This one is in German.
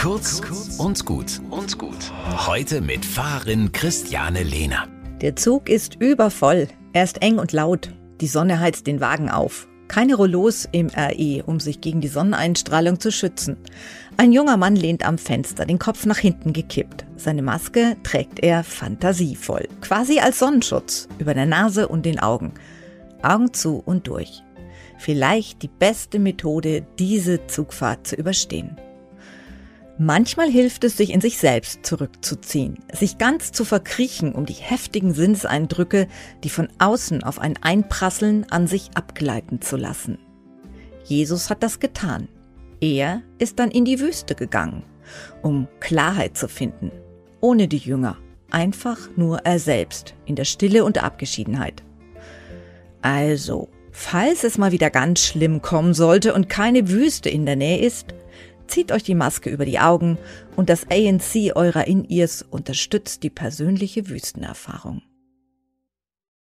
Kurz und gut und gut. Heute mit Fahrerin Christiane Lehner. Der Zug ist übervoll. Er ist eng und laut. Die Sonne heizt den Wagen auf. Keine Rollos im RE, um sich gegen die Sonneneinstrahlung zu schützen. Ein junger Mann lehnt am Fenster, den Kopf nach hinten gekippt. Seine Maske trägt er fantasievoll, quasi als Sonnenschutz über der Nase und den Augen. Augen zu und durch. Vielleicht die beste Methode, diese Zugfahrt zu überstehen. Manchmal hilft es, sich in sich selbst zurückzuziehen, sich ganz zu verkriechen, um die heftigen Sinneseindrücke, die von außen auf ein Einprasseln, an sich abgleiten zu lassen. Jesus hat das getan. Er ist dann in die Wüste gegangen, um Klarheit zu finden, ohne die Jünger, einfach nur er selbst, in der Stille und Abgeschiedenheit. Also, falls es mal wieder ganz schlimm kommen sollte und keine Wüste in der Nähe ist, Zieht euch die Maske über die Augen und das ANC eurer In-Ears unterstützt die persönliche Wüstenerfahrung.